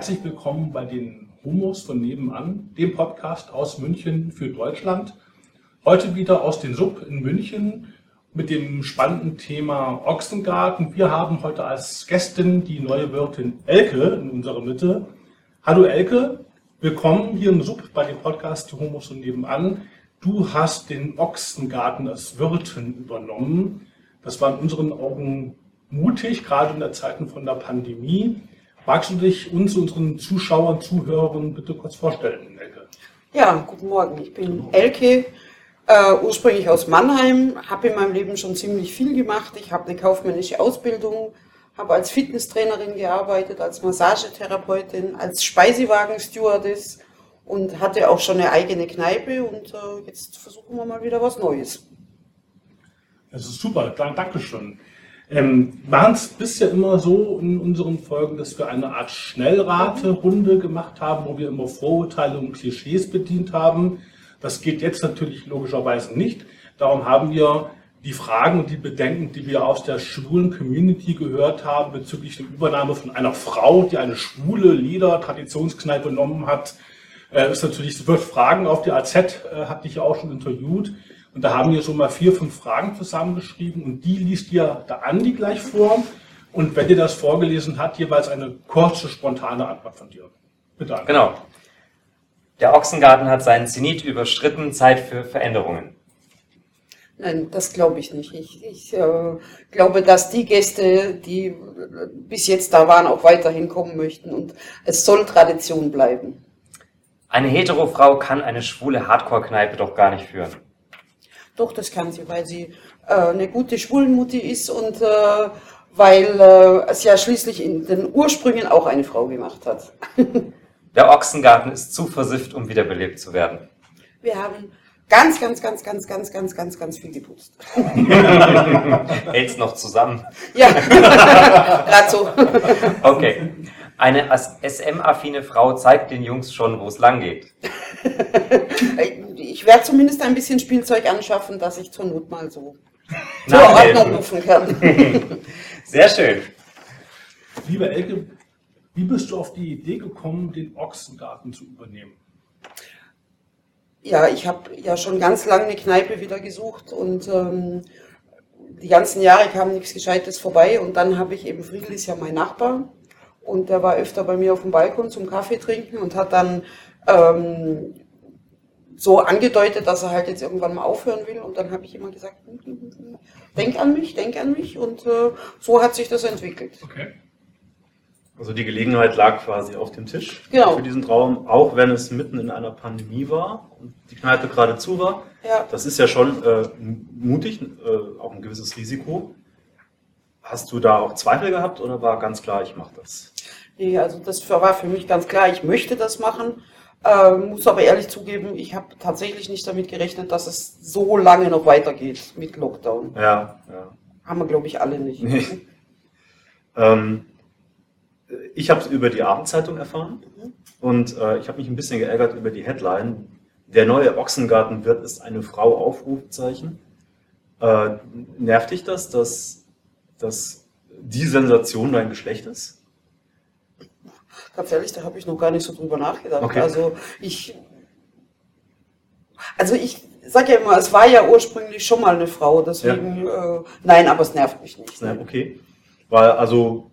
herzlich willkommen bei den Humos von nebenan, dem Podcast aus München für Deutschland. Heute wieder aus den Sub in München mit dem spannenden Thema Ochsengarten. Wir haben heute als Gästin die neue Wirtin Elke in unserer Mitte. Hallo Elke, willkommen hier im Sub bei dem Podcast Humos von nebenan. Du hast den Ochsengarten als Wirtin übernommen. Das war in unseren Augen mutig, gerade in der Zeiten von der Pandemie. Magst du dich uns, unseren Zuschauern, Zuhörern bitte kurz vorstellen, Elke? Ja, guten Morgen. Ich bin Elke, äh, ursprünglich aus Mannheim, habe in meinem Leben schon ziemlich viel gemacht. Ich habe eine kaufmännische Ausbildung, habe als Fitnesstrainerin gearbeitet, als Massagetherapeutin, als Speisewagen-Stewardess und hatte auch schon eine eigene Kneipe und äh, jetzt versuchen wir mal wieder was Neues. Das ist super, Dankeschön. Ähm, machen es bisher immer so in unseren Folgen, dass wir eine Art Schnellraterunde gemacht haben, wo wir immer Vorurteile und Klischees bedient haben. Das geht jetzt natürlich logischerweise nicht. Darum haben wir die Fragen und die Bedenken, die wir aus der schwulen Community gehört haben bezüglich der Übernahme von einer Frau, die eine schwule Lieder-Traditionskneipe genommen hat, äh, ist natürlich, wird Fragen auf die AZ, äh, hat dich auch schon interviewt. Und da haben wir so mal vier, fünf Fragen zusammengeschrieben und die liest dir der Andi gleich vor. Und wenn dir das vorgelesen hat, jeweils eine kurze, spontane Antwort von dir. Bitte. Andi. Genau. Der Ochsengarten hat seinen Zenit überschritten, Zeit für Veränderungen. Nein, das glaube ich nicht. Ich, ich äh, glaube, dass die Gäste, die bis jetzt da waren, auch weiterhin kommen möchten und es soll Tradition bleiben. Eine Hetero-Frau kann eine schwule Hardcore-Kneipe doch gar nicht führen. Doch, das kann sie, weil sie äh, eine gute Schwulenmutti ist und äh, weil äh, es ja schließlich in den Ursprüngen auch eine Frau gemacht hat. Der Ochsengarten ist zu versifft, um wiederbelebt zu werden. Wir haben ganz, ganz, ganz, ganz, ganz, ganz, ganz, ganz viel geputzt. Hält's noch zusammen? Ja, gerade so. Okay. Eine SM-affine Frau zeigt den Jungs schon, wo es lang geht. ich werde zumindest ein bisschen Spielzeug anschaffen, dass ich zur Not mal so zur Ordnung rufen kann. Sehr schön. Liebe Elke, wie bist du auf die Idee gekommen, den Ochsengarten zu übernehmen? Ja, ich habe ja schon ganz lange eine Kneipe wieder gesucht und ähm, die ganzen Jahre kam nichts Gescheites vorbei und dann habe ich eben Friedel ist ja mein Nachbar und der war öfter bei mir auf dem Balkon zum Kaffee trinken und hat dann ähm, so angedeutet, dass er halt jetzt irgendwann mal aufhören will. Und dann habe ich immer gesagt, hm, hm, hm, denk an mich, denk an mich. Und äh, so hat sich das entwickelt. Okay. Also die Gelegenheit lag quasi auf dem Tisch genau. für diesen Traum, auch wenn es mitten in einer Pandemie war und die Kneipe gerade zu war. Ja. Das ist ja schon äh, mutig, äh, auch ein gewisses Risiko. Hast du da auch Zweifel gehabt oder war ganz klar, ich mache das? Nee, also das war für mich ganz klar, ich möchte das machen. Äh, muss aber ehrlich zugeben, ich habe tatsächlich nicht damit gerechnet, dass es so lange noch weitergeht mit Lockdown. Ja, ja. Haben wir, glaube ich, alle nicht. ähm, ich habe es über die Abendzeitung erfahren mhm. und äh, ich habe mich ein bisschen geärgert über die Headline. Der neue Ochsengartenwirt ist eine Frau, Aufrufzeichen. Äh, nervt dich das, dass, dass die Sensation dein Geschlecht ist? Ganz ehrlich, da habe ich noch gar nicht so drüber nachgedacht. Okay. Also ich, also ich sage ja immer, es war ja ursprünglich schon mal eine Frau, deswegen ja. äh, nein, aber es nervt mich nicht. Ja, okay. Weil also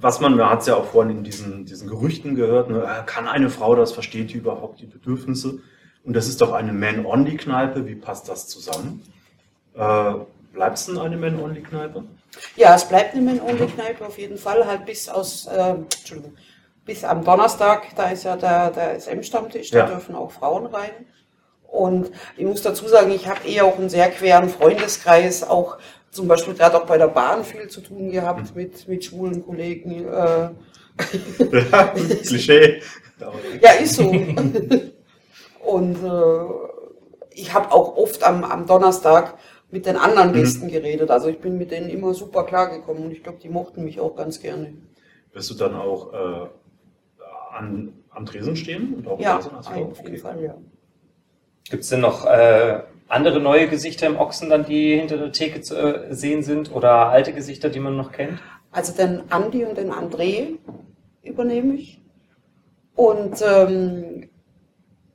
was man, man hat es ja auch vorhin in diesen, diesen Gerüchten gehört, ne, äh, kann eine Frau das, versteht die überhaupt die Bedürfnisse? Und das ist doch eine Man-Only-Kneipe, wie passt das zusammen? Äh, Bleibt es denn eine Man-Only-Kneipe? Ja, es bleibt eine Man-Only-Kneipe auf jeden Fall, halt bis aus, äh, Entschuldigung, bis am Donnerstag, da ist ja der, der SM-Stammtisch, da ja. dürfen auch Frauen rein. Und ich muss dazu sagen, ich habe eher auch einen sehr queren Freundeskreis, auch zum Beispiel gerade auch bei der Bahn viel zu tun gehabt mhm. mit, mit schwulen Kollegen. Äh. Ja, Klischee. ja, ist so. Und äh, ich habe auch oft am, am Donnerstag mit den anderen mhm. Gästen mhm. geredet. Also ich bin mit denen immer super klar gekommen und ich glaube, die mochten mich auch ganz gerne. Wirst du dann auch äh, an, am Tresen stehen? Und auch ja, auf jeden. Fall, ja. Gibt es denn noch äh, andere neue Gesichter im Ochsen dann, die hinter der Theke zu äh, sehen sind oder alte Gesichter, die man noch kennt? Also den Andi und den André, übernehme ich. Und ähm,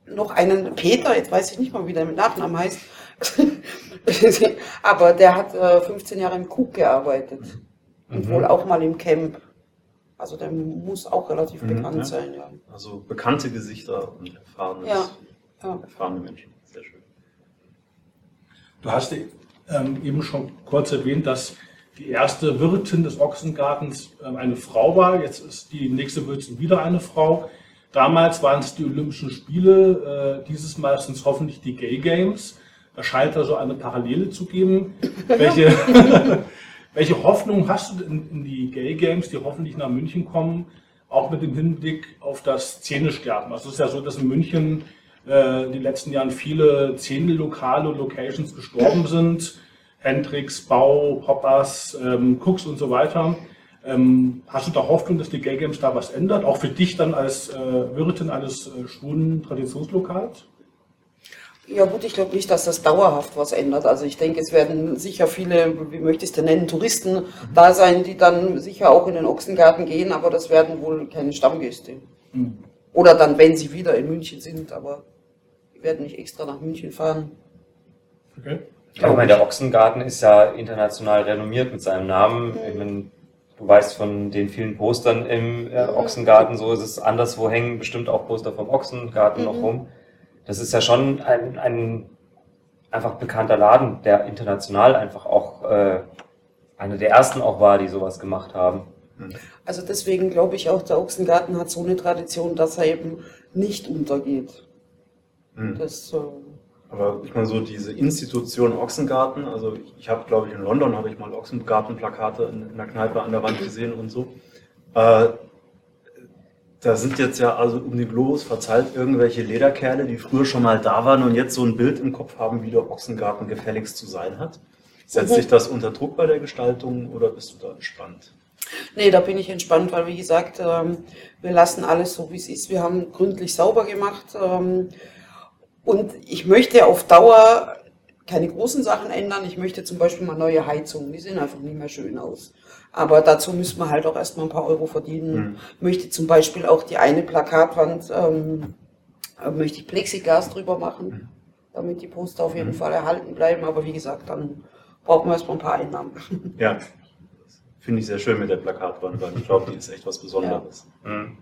noch einen Peter, jetzt weiß ich nicht mal, wie der mit Nachnamen heißt, aber der hat äh, 15 Jahre im Coop gearbeitet und Mhm. wohl auch mal im Camp. Also der muss auch relativ Mhm, bekannt ja. sein, ja. Also bekannte Gesichter und erfahrene, Ja, ja. erfahrene Menschen. Sehr schön. Du hast ähm, eben schon kurz erwähnt, dass die erste Wirtin des Ochsengartens ähm, eine Frau war. Jetzt ist die nächste Wirtin wieder eine Frau. Damals waren es die Olympischen Spiele, äh, dieses Mal sind es hoffentlich die Gay Games. Da scheint also eine Parallele zu geben. Welche, welche Hoffnung hast du in, in die Gay Games, die hoffentlich nach München kommen, auch mit dem Hinblick auf das Szene-Sterben? Also es ist ja so, dass in München äh, in den letzten Jahren viele Szene-Lokale und Locations gestorben sind. Hendrix, Bau, Poppers, ähm, Cooks und so weiter. Ähm, hast du da Hoffnung, dass die Gay Games da was ändert? Auch für dich dann als äh, Wirtin eines äh, schwulen Traditionslokals? Ja gut, ich glaube nicht, dass das dauerhaft was ändert. Also ich denke, es werden sicher viele, wie möchte ich es denn nennen, Touristen da sein, die dann sicher auch in den Ochsengarten gehen, aber das werden wohl keine Stammgäste. Hm. Oder dann, wenn sie wieder in München sind, aber die werden nicht extra nach München fahren. Okay. Ich meine, der Ochsengarten ist ja international renommiert mit seinem Namen. Ich meine, du weißt von den vielen Postern im äh, Ochsengarten, so ist es anderswo hängen bestimmt auch Poster vom Ochsengarten noch Mhm. rum. Das ist ja schon ein, ein einfach bekannter Laden, der international einfach auch äh, einer der ersten auch war, die sowas gemacht haben. Also deswegen glaube ich auch, der Ochsengarten hat so eine Tradition, dass er eben nicht untergeht. Mhm. Das, äh, Aber ich meine, so diese Institution Ochsengarten, also ich, habe, glaube ich, in London habe ich mal Ochsengartenplakate in, in der Kneipe an der Wand gesehen und so. Äh, da sind jetzt ja also um den Globus verzeiht irgendwelche Lederkerle, die früher schon mal da waren und jetzt so ein Bild im Kopf haben, wie der Ochsengarten gefälligst zu sein hat. Setzt Mhm. sich das unter Druck bei der Gestaltung oder bist du da entspannt? Nee, da bin ich entspannt, weil wie gesagt, ähm, wir lassen alles so, wie es ist. Wir haben gründlich sauber gemacht. Ähm, und ich möchte auf Dauer keine großen Sachen ändern. Ich möchte zum Beispiel mal neue Heizungen. Die sehen einfach nicht mehr schön aus. Aber dazu müssen wir halt auch erstmal ein paar Euro verdienen. Mhm. Möchte zum Beispiel auch die eine Plakatwand, ähm, äh, möchte ich Plexiglas drüber machen, damit die Poster auf jeden Mhm. Fall erhalten bleiben. Aber wie gesagt, dann brauchen wir erstmal ein paar Einnahmen. Ja, finde ich sehr schön mit der Plakatwand, weil ich glaube, die ist echt was Besonderes. Mhm.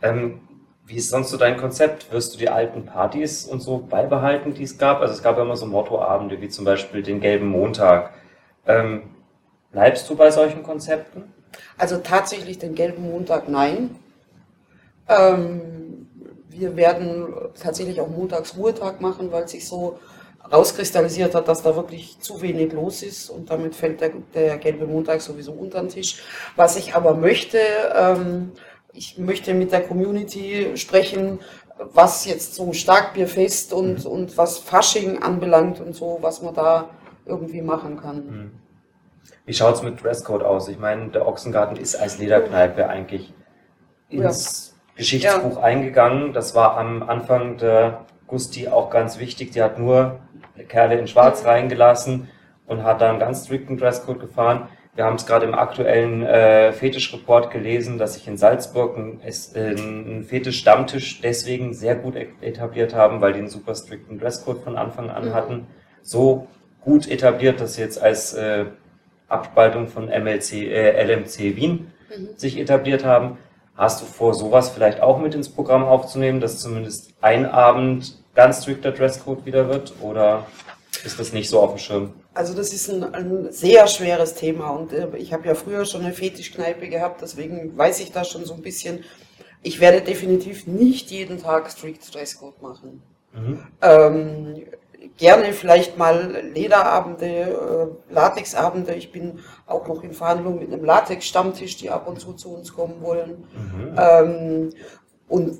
Ähm, wie ist sonst so dein Konzept? Wirst du die alten Partys und so beibehalten, die es gab? Also es gab ja immer so Mottoabende, wie zum Beispiel den gelben Montag. Ähm, bleibst du bei solchen Konzepten? Also tatsächlich den gelben Montag nein. Ähm, wir werden tatsächlich auch montags Ruhetag machen, weil sich so rauskristallisiert hat, dass da wirklich zu wenig los ist und damit fällt der, der gelbe Montag sowieso unter den Tisch. Was ich aber möchte, ähm, ich möchte mit der Community sprechen, was jetzt so Starkbierfest und, und was Fasching anbelangt und so, was man da irgendwie machen kann. Wie schaut's mit Dresscode aus? Ich meine, der Ochsengarten ist als Lederkneipe eigentlich ins Geschichtsbuch eingegangen. Das war am Anfang der Gusti auch ganz wichtig. Die hat nur Kerle in Schwarz Mhm. reingelassen und hat da einen ganz strikten Dresscode gefahren. Wir haben es gerade im aktuellen äh, Fetisch-Report gelesen, dass sich in Salzburg ein, es- äh, ein Fetisch-Stammtisch deswegen sehr gut e- etabliert haben, weil die einen super strikten Dresscode von Anfang an Mhm. hatten. So gut etabliert, dass sie jetzt als äh, Abspaltung von MLC, äh, LMC Wien Mhm. sich etabliert haben. Hast du vor, sowas vielleicht auch mit ins Programm aufzunehmen, dass zumindest ein Abend ganz strikter Dresscode wieder wird? Oder ist das nicht so auf dem Schirm? Also das ist ein, ein sehr schweres Thema und äh, ich habe ja früher schon eine Fetischkneipe gehabt, deswegen weiß ich da schon so ein bisschen. Ich werde definitiv nicht jeden Tag Strict Dresscode machen. Mhm. Ähm, gerne vielleicht mal Lederabende, äh, Latexabende. Ich bin auch noch in Verhandlungen mit einem Latex-Stammtisch, die ab und zu zu uns kommen wollen. Mhm. Ähm, und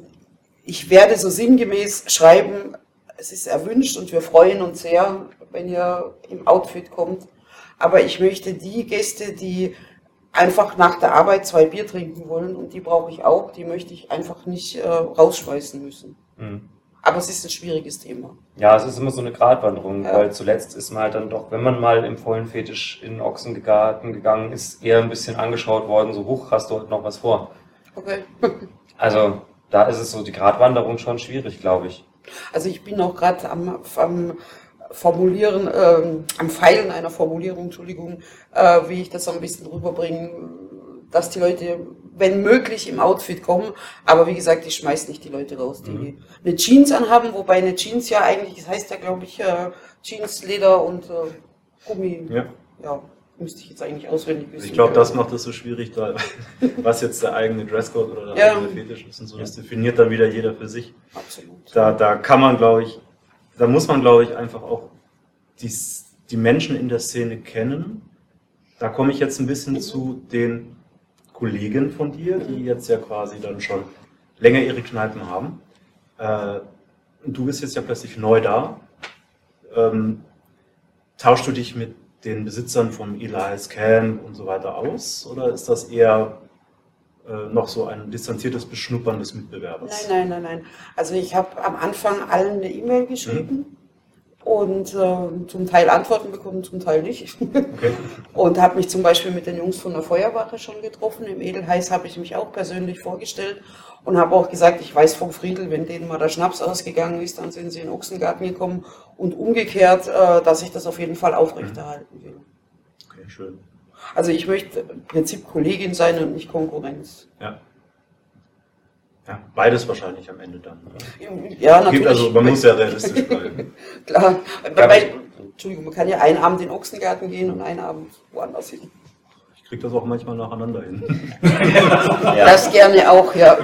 ich werde so sinngemäß schreiben, es ist erwünscht und wir freuen uns sehr, wenn ihr im Outfit kommt. Aber ich möchte die Gäste, die einfach nach der Arbeit zwei Bier trinken wollen, und die brauche ich auch, die möchte ich einfach nicht äh, rausschmeißen müssen. Mhm. Aber es ist ein schwieriges Thema. Ja, es ist immer so eine Gratwanderung, Ja. weil zuletzt ist man halt dann doch, wenn man mal im vollen Fetisch in den Ochsengarten gegangen ist, eher ein bisschen angeschaut worden, so, huch, hast du heute noch was vor? Okay. Also da ist es so die Gratwanderung schon schwierig, glaube ich. Also ich bin auch gerade am, am Formulieren, ähm, am Feilen einer Formulierung, Entschuldigung, äh, wie ich das so ein bisschen rüberbringe, dass die Leute, wenn möglich, im Outfit kommen. Aber wie gesagt, ich schmeiß nicht die Leute raus, die Mhm. eine Jeans anhaben, wobei eine Jeans ja eigentlich, das heißt ja glaube ich, äh, Jeans, Leder und äh, Gummi. Ja. Ja, müsste ich jetzt eigentlich auswendig wissen. Ich glaube, das macht es so schwierig, da, was jetzt der eigene Dresscode oder der Ja. eigene Fetisch ist und so. Das definiert dann wieder jeder für sich. Absolut. Da, da kann man, glaube ich, da muss man, glaube ich, einfach auch die, die Menschen in der Szene kennen. Da komme ich jetzt ein bisschen zu den Kollegen von dir, die jetzt ja quasi dann schon länger ihre Kneipen haben. Äh, du bist jetzt ja plötzlich neu da. Ähm, tauschst du dich mit den Besitzern von Elias Camp und so weiter aus? Oder ist das eher äh, noch so ein distanziertes Beschnuppern des Mitbewerbers? Nein, nein, nein, nein. Also ich habe am Anfang allen eine E-Mail geschrieben und äh, zum Teil Antworten bekommen, zum Teil nicht. Okay. und habe mich zum Beispiel mit den Jungs von der Feuerwache schon getroffen. Im Edelheiß habe ich mich auch persönlich vorgestellt und habe auch gesagt, ich weiß vom Friedel, wenn denen mal der Schnaps ausgegangen ist, dann sind sie in den Ochsengarten gekommen und umgekehrt, äh, dass ich das auf jeden Fall aufrechterhalten will. Okay, schön. Also ich möchte im Prinzip Kollegin sein und nicht Konkurrenz. Ja. Ja, beides wahrscheinlich am Ende dann. Oder? Ja, Gibt natürlich. also, man muss ja realistisch bleiben. Klar. Bei, Entschuldigung, man kann ja einen Abend in den Ochsengarten gehen und einen Abend woanders hin. Ich kriege das auch manchmal nacheinander hin. Ja. Das gerne auch, ja.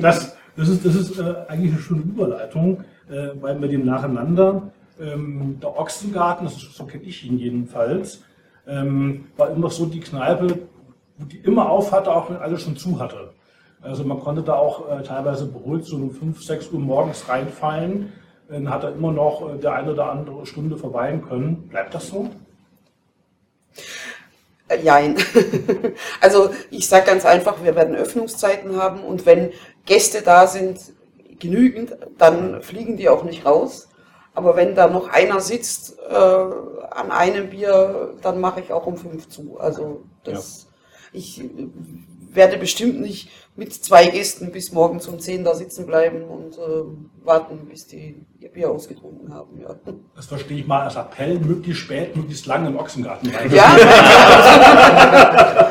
Das, das ist, das ist äh, eigentlich eine schöne Überleitung, äh, weil mit dem Nacheinander, ähm, der Ochsengarten, das ist, so kenne ich ihn jedenfalls, ähm, war immer so die Kneipe, wo die immer auf hatte, auch wenn alles schon zu hatte. Also man konnte da auch äh, teilweise beruhigt so um 5, 6 Uhr morgens reinfallen, dann hat er immer noch äh, der eine oder andere Stunde verweilen können. Bleibt das so? Äh, Jein. Also ich sage ganz einfach, wir werden Öffnungszeiten haben und wenn Gäste da sind, genügend, dann fliegen die auch nicht raus. Aber wenn da noch einer sitzt äh, an einem Bier, dann mache ich auch um fünf zu. Also das, ich äh, werde bestimmt nicht mit zwei Gästen bis morgens um zehn da sitzen bleiben und äh, warten, bis die ihr Bier ausgetrunken haben. Ja. Das verstehe ich mal als Appell, möglichst spät, möglichst lange im Ochsengarten rein. Ja,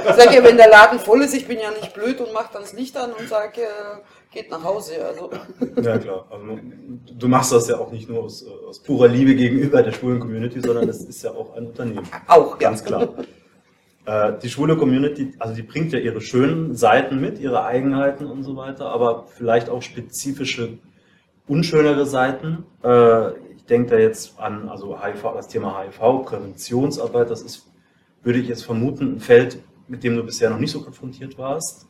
ich sag ja, wenn der Laden voll ist, ich bin ja nicht blöd und mache dann das Licht an und sage, äh, geht nach Hause. Also Ja, klar. Also, du machst das ja auch nicht nur aus, äh, aus purer Liebe gegenüber der schwulen Community, sondern es ist ja auch ein Unternehmen. auch, ja. Ganz klar. Äh, die schwule Community, also die bringt ja ihre schönen Seiten mit, ihre Eigenheiten und so weiter, aber vielleicht auch spezifische, unschönere Seiten. Äh, ich denke da jetzt an also HIV, das Thema HIV, Präventionsarbeit, das ist, würde ich jetzt vermuten, ein Feld, mit dem du bisher noch nicht so konfrontiert warst.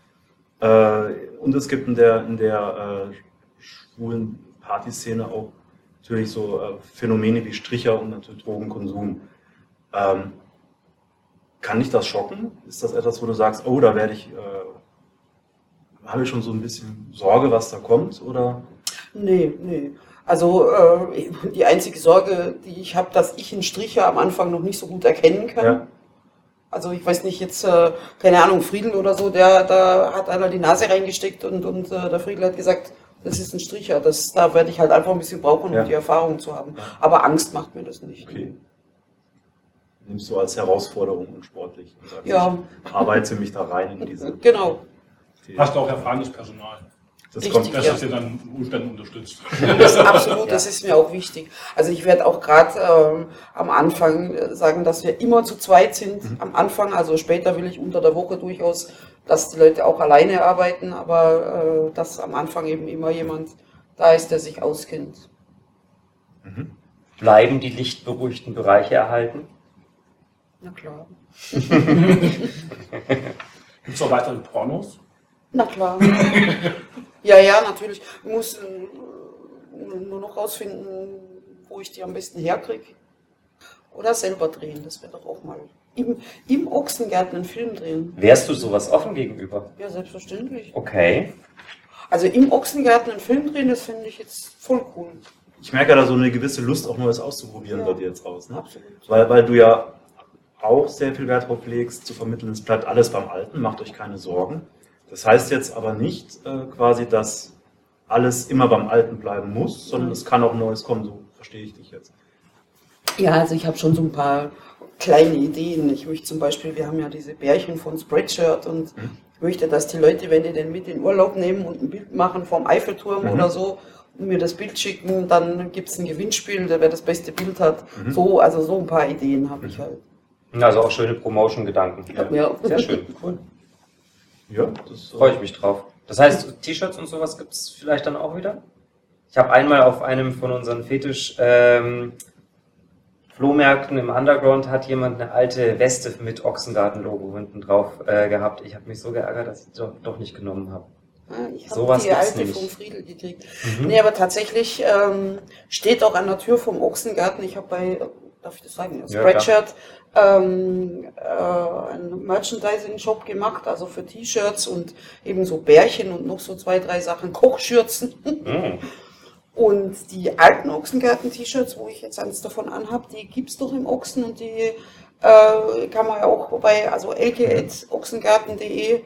Äh, und es gibt in der, in der äh, schwulen Partyszene auch natürlich so äh, Phänomene wie Stricher und natürlich Drogenkonsum. Ähm, kann dich das schocken? Ist das etwas, wo du sagst, oh, da werde ich, äh, habe ich schon so ein bisschen Sorge, was da kommt? Oder? Nee, nee. Also äh, die einzige Sorge, die ich habe, dass ich einen Stricher am Anfang noch nicht so gut erkennen kann. Ja. Also ich weiß nicht, jetzt, äh, keine Ahnung, Friedel oder so, der, da hat einer die Nase reingesteckt und, und äh, der Friedel hat gesagt, das ist ein Stricher. Das, da werde ich halt einfach ein bisschen brauchen, um Ja. die Erfahrung zu haben. Aber Angst macht mir das nicht. Okay. Nimmst du als Herausforderung und sportlich und sagst, Ja. ich arbeite mich da rein in diese. Genau. Hast du auch erfahrenes Personal, Das Richtig. kommt das Ja. das dir dann Umständen unterstützt. Das ist absolut, das ist mir auch wichtig. Also ich werde auch gerade ähm, am Anfang äh, sagen, dass wir immer zu zweit sind. Am Anfang, also später will ich unter der Woche durchaus, dass die Leute auch alleine arbeiten, aber äh, dass am Anfang eben immer jemand da ist, der sich auskennt. Bleiben die lichtberuhigten Bereiche erhalten? Na klar. Gibt es auch weitere Pornos? Na klar. ja, ja, natürlich. Ich muss äh, nur noch rausfinden, wo ich die am besten herkriege. Oder selber drehen, das wäre doch auch mal. Im, Im Ochsengarten einen Film drehen. Wärst du sowas offen gegenüber? Ja, selbstverständlich. Okay. Also im Ochsengarten einen Film drehen, das finde ich jetzt voll cool. Ich merke da so eine gewisse Lust, auch Neues auszuprobieren Ja. bei dir jetzt raus. Ne? Absolut. Weil, weil du ja auch sehr viel Wert drauf legst, zu vermitteln, es bleibt alles beim Alten, macht euch keine Sorgen. Das heißt jetzt aber nicht äh, quasi, dass alles immer beim Alten bleiben muss, sondern es kann auch Neues kommen, so verstehe ich dich jetzt. Ja, also ich habe schon so ein paar kleine Ideen. Ich möchte zum Beispiel, wir haben ja diese Bärchen von Spreadshirt und Mhm. ich möchte, dass die Leute, wenn die den mit in Urlaub nehmen und ein Bild machen vom Eiffelturm Mhm. oder so und mir das Bild schicken, dann gibt es ein Gewinnspiel, wer das beste Bild hat. Mhm. So, also so ein paar Ideen habe ich halt. Also auch schöne Promotion-Gedanken. Ja. Sehr schön, cool. Ja, das Freue ich mich drauf. Das heißt, T-Shirts und sowas gibt es vielleicht dann auch wieder? Ich habe einmal auf einem von unseren Fetisch ähm, Flohmärkten im Underground hat jemand eine alte Weste mit Ochsengarten-Logo hinten drauf äh, gehabt. Ich habe mich so geärgert, dass ich doch, doch nicht genommen habe. Ja, Ich habe Sowas die gibt's alte nämlich. vom Friedel gekriegt. Mhm. Nee, aber tatsächlich ähm, steht auch an der Tür vom Ochsengarten, ich habe bei, darf ich das sagen, Ja, Spreadshirt ähm, äh, einen Merchandising-Shop gemacht, also für T-Shirts und eben so Bärchen und noch so zwei, drei Sachen, Kochschürzen. Mhm. Und die alten Ochsengarten-T-Shirts, wo ich jetzt eins davon anhab, die gibt's doch im Ochsen und die äh, kann man ja auch bei, also elke.ochsengarten.de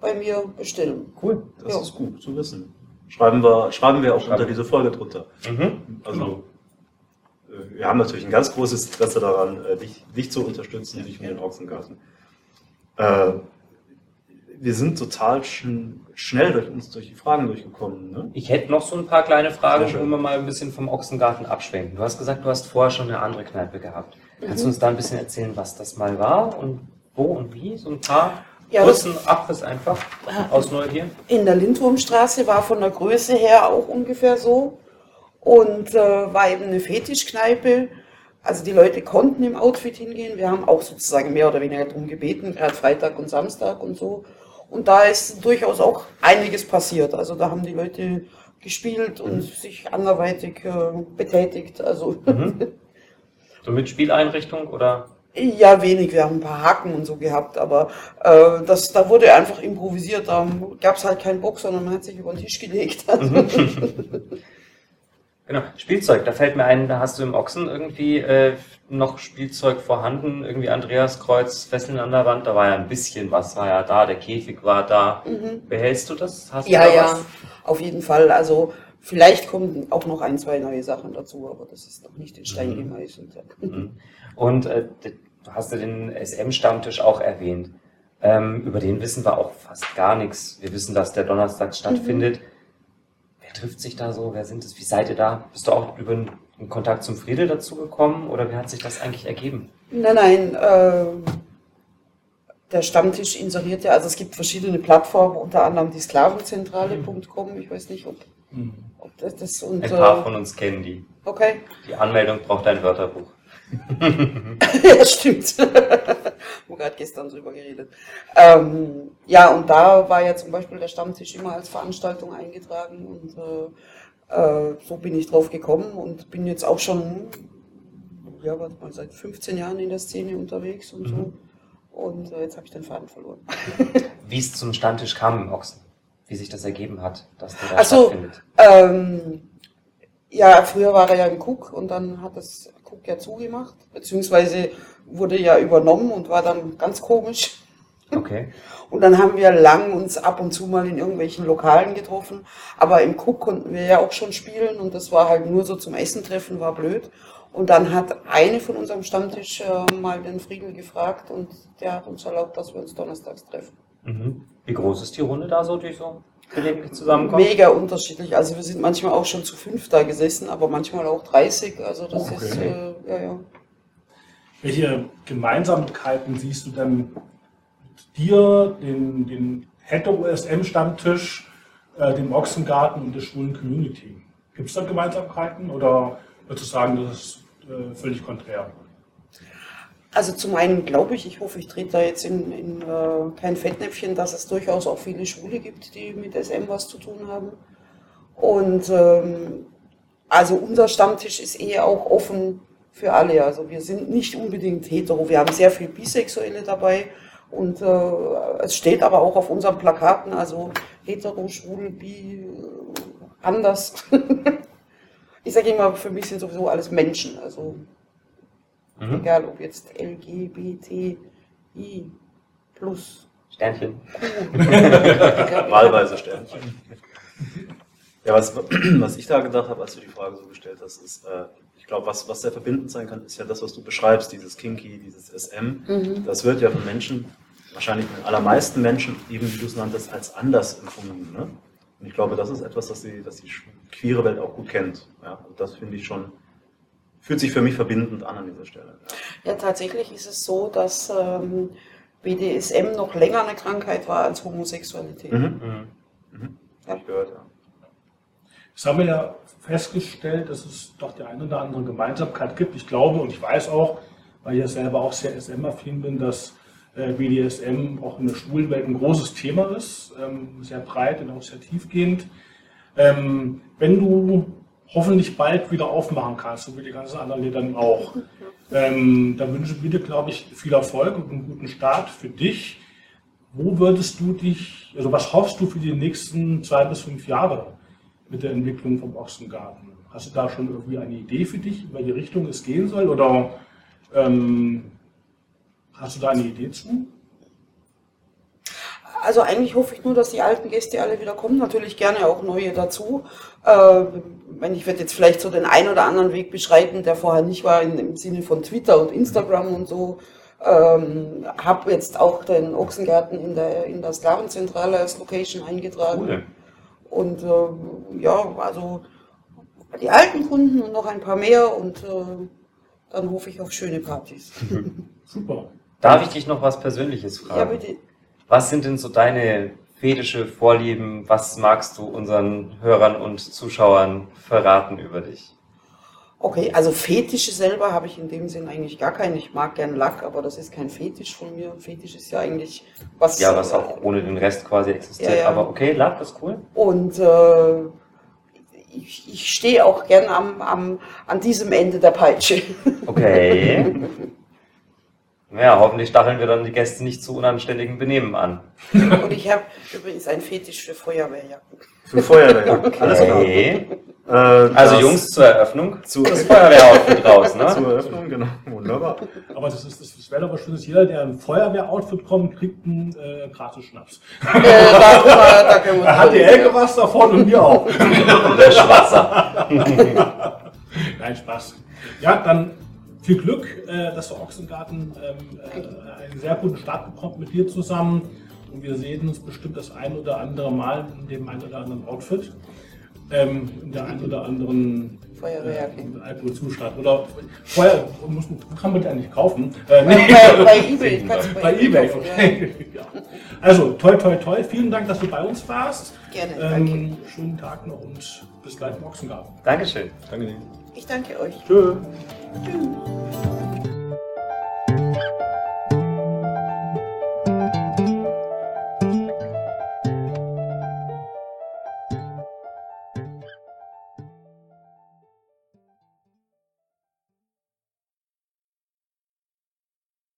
bei mir bestellen. Cool, das Ja. ist gut zu wissen. Schreiben wir, schreiben wir auch Schreiben. unter diese Folge drunter. Mhm. Also, äh, wir haben natürlich ein ganz großes Interesse daran, äh, dich, dich zu unterstützen, dich mit den Ochsengarten. Äh, wir sind total schn schnell durch uns durch die Fragen durchgekommen. Ne? Ich hätte noch so ein paar kleine Fragen, wo wir mal ein bisschen vom Ochsengarten abschwenken. Du hast gesagt, du hast vorher schon eine andere Kneipe gehabt. Kannst du uns da ein bisschen erzählen, was das mal war und wo und wie? So ein paar Ja, kurzen Abriss einfach aus Neugier. In der Lindwurmstraße war von der Größe her auch ungefähr so und äh, war eben eine Fetischkneipe. Also die Leute konnten im Outfit hingehen. Wir haben auch sozusagen mehr oder weniger darum gebeten, gerade Freitag und Samstag und so. Und da ist durchaus auch einiges passiert. Also da haben die Leute gespielt und sich anderweitig äh, betätigt. Also Mhm. So mit Spieleinrichtung oder? ja, wenig. Wir haben ein paar Haken und so gehabt, aber äh, das, da wurde einfach improvisiert. Da gab es halt keinen Bock, sondern man hat sich über den Tisch gelegt. Genau, Spielzeug, da fällt mir ein, da hast du im Ochsen irgendwie äh, noch Spielzeug vorhanden, irgendwie Andreas Kreuz, Fesseln an der Wand, da war ja ein bisschen was, war ja da, der Käfig war da. Behältst du das? Hast Ja, du da ja, was? auf jeden Fall. Also vielleicht kommen auch noch ein, zwei neue Sachen dazu, aber das ist noch nicht in Stein Mhm. gemeißelt. Mhm. Und äh, du hast ja den SM-Stammtisch auch erwähnt. Ähm, über den wissen wir auch fast gar nichts. Wir wissen, dass der Donnerstag stattfindet. Wer trifft sich da so? Wer sind es? Wie seid ihr da? Bist du auch über einen Kontakt zum Friedel dazu gekommen oder wie hat sich das eigentlich ergeben? Nein, nein, äh, der Stammtisch inseriert ja, also es gibt verschiedene Plattformen, unter anderem die Sklavenzentrale.com. Ich weiß nicht, ob, Mhm. ob das das und Ein paar äh, von uns kennen die. okay. Die Anmeldung braucht ein Wörterbuch. ja, stimmt. Wo gerade gestern drüber geredet. Ähm, ja, und da war ja zum Beispiel der Stammtisch immer als Veranstaltung eingetragen und äh, äh, so bin ich drauf gekommen und bin jetzt auch schon, ja, warte mal, seit 15 Jahren in der Szene unterwegs und so. Und äh, jetzt habe ich den Faden verloren. Wie es zum Stammtisch kam im Ochsen. Wie sich das ergeben hat, dass der da Ach so. stattfindet. Ähm, ja, früher war er ja im Cook und dann hat das Cook ja zugemacht, beziehungsweise wurde ja übernommen und war dann ganz komisch. Okay. Und dann haben wir lang uns ab und zu mal in irgendwelchen Lokalen getroffen. Aber im Cook konnten wir ja auch schon spielen und das war halt nur so zum Essen treffen, war blöd. Und dann hat eine von unserem Stammtisch äh, mal den Friedel gefragt und der hat uns erlaubt, dass wir uns donnerstags treffen. Mhm. Wie groß ist die Runde da so, die so gelegentlich zusammenkommt? Mega unterschiedlich. Also wir sind manchmal auch schon zu fünf da gesessen, aber manchmal auch 30. Also das Okay. ist, äh, ja, ja. Welche Gemeinsamkeiten siehst du denn dir, den, den Hetero-SM-Stammtisch, äh, dem Ochsengarten und der schwulen Community? Gibt es da Gemeinsamkeiten oder würdest du sagen, das ist äh, völlig konträr? Also zum einen glaube ich, ich hoffe, ich trete da jetzt in, in äh, kein Fettnäpfchen, dass es durchaus auch viele Schwule gibt, die mit SM was zu tun haben. Und ähm, also unser Stammtisch ist eher auch offen für alle. Also wir sind nicht unbedingt hetero, wir haben sehr viel Bisexuelle dabei. Und äh, es steht aber auch auf unseren Plakaten, also hetero, schwul, bi, äh, anders. ich sage immer, für mich sind sowieso alles Menschen. Also Mhm. Egal ob jetzt LGBTI plus. Sternchen. Wahlweise Sternchen. Ja, was, was ich da gedacht habe, als du die Frage so gestellt hast, ist, äh, ich glaube, was, was sehr verbindend sein kann, ist ja das, was du beschreibst, dieses Kinky, dieses SM. Mhm. Das wird ja von Menschen, wahrscheinlich den allermeisten Menschen, eben wie du es nanntest, als anders empfunden. Ne? Und ich glaube, das ist etwas, das die, das die queere Welt auch gut kennt. Ja? Und das finde ich schon, fühlt sich für mich verbindend an an dieser Stelle. Ja. Ja, tatsächlich ist es so, dass ähm, BDSM noch länger eine Krankheit war als Homosexualität. Mhm. Mhm. Mhm. Ja. Hab ich gehört, ja. Das haben wir ja festgestellt, dass es doch die eine oder andere Gemeinsamkeit gibt. Ich glaube und ich weiß auch, weil ich ja selber auch sehr SM-affin bin, dass äh, BDSM auch in der Schwulenwelt ein großes Thema ist, ähm, sehr breit und auch sehr tiefgehend. Ähm, wenn du hoffentlich bald wieder aufmachen kannst, so wie die ganzen anderen Läden auch, ähm, dann wünsche ich dir, glaube ich, viel Erfolg und einen guten Start für dich. Wo würdest du dich, also was hoffst du für die nächsten zwei bis fünf Jahre mit der Entwicklung vom Ochsengarten? Hast du da schon irgendwie eine Idee für dich, in welche Richtung es gehen soll? Oder hast du da eine Idee zu? Also eigentlich hoffe ich nur, dass die alten Gäste alle wieder kommen. Natürlich gerne auch neue dazu. Äh, wenn ich werde jetzt vielleicht so den einen oder anderen Weg beschreiten, der vorher nicht war im Sinne von Twitter und Instagram und so. Ähm, habe jetzt auch den Ochsengarten in der, in der Sklavenzentrale als Location eingetragen. Cool. Und äh, ja, also die alten Kunden und noch ein paar mehr und äh, dann hoffe ich auf schöne Partys. Super. Darf ich dich noch was Persönliches fragen? Ja, bitte. Was sind denn so deine fetische Vorlieben? Was magst du unseren Hörern und Zuschauern verraten über dich? Okay, also Fetische selber habe ich in dem Sinn eigentlich gar keinen. Ich mag gern Lack, aber das ist kein Fetisch von mir. Fetisch ist ja eigentlich was. Ja, was auch ohne den Rest quasi existiert. Ja, ja. Aber okay, Lack ist cool. Und äh, ich, ich stehe auch gern am, am, an diesem Ende der Peitsche. Okay. Ja, hoffentlich stacheln wir dann die Gäste nicht zu unanständigen Benehmen an. Und ich habe übrigens ein Fetisch für Feuerwehrjacken. Für Feuerwehr. Alles klar. Okay. Äh, Also Jungs, zur Eröffnung. Zu- das Feuerwehroutfit raus, Zur ne? Eröffnung, genau. Wunderbar. Aber das, ist, das wäre doch was Schönes. Jeder, der ein Feuerwehroutfit kommt, kriegt einen äh, gratis Schnaps. Äh, da, da können wir Da hat die Elke was davon und wir auch. Löschwasser. Nein, Spaß. Ja, dann viel Glück, äh, dass der Ochsengarten ähm, äh, einen sehr guten Start bekommt mit dir zusammen. Und wir sehen uns bestimmt das ein oder andere Mal in dem ein oder anderen Outfit. Ähm, in der ein oder anderen Feuerwehrjacke. äh, Alkoholzustand. Oder Feuer, muss, kann man die eigentlich kaufen? Äh, Bei, bei, bei eBay. du bei Ebay, kaufen, okay. ja. Also, toi, toi, toi. Vielen Dank, dass du bei uns warst. Gerne, danke. Ähm, schönen Tag noch und bis gleich im Ochsengarten. Dankeschön. Danke dir. Ich danke euch. Tschö. 嗯。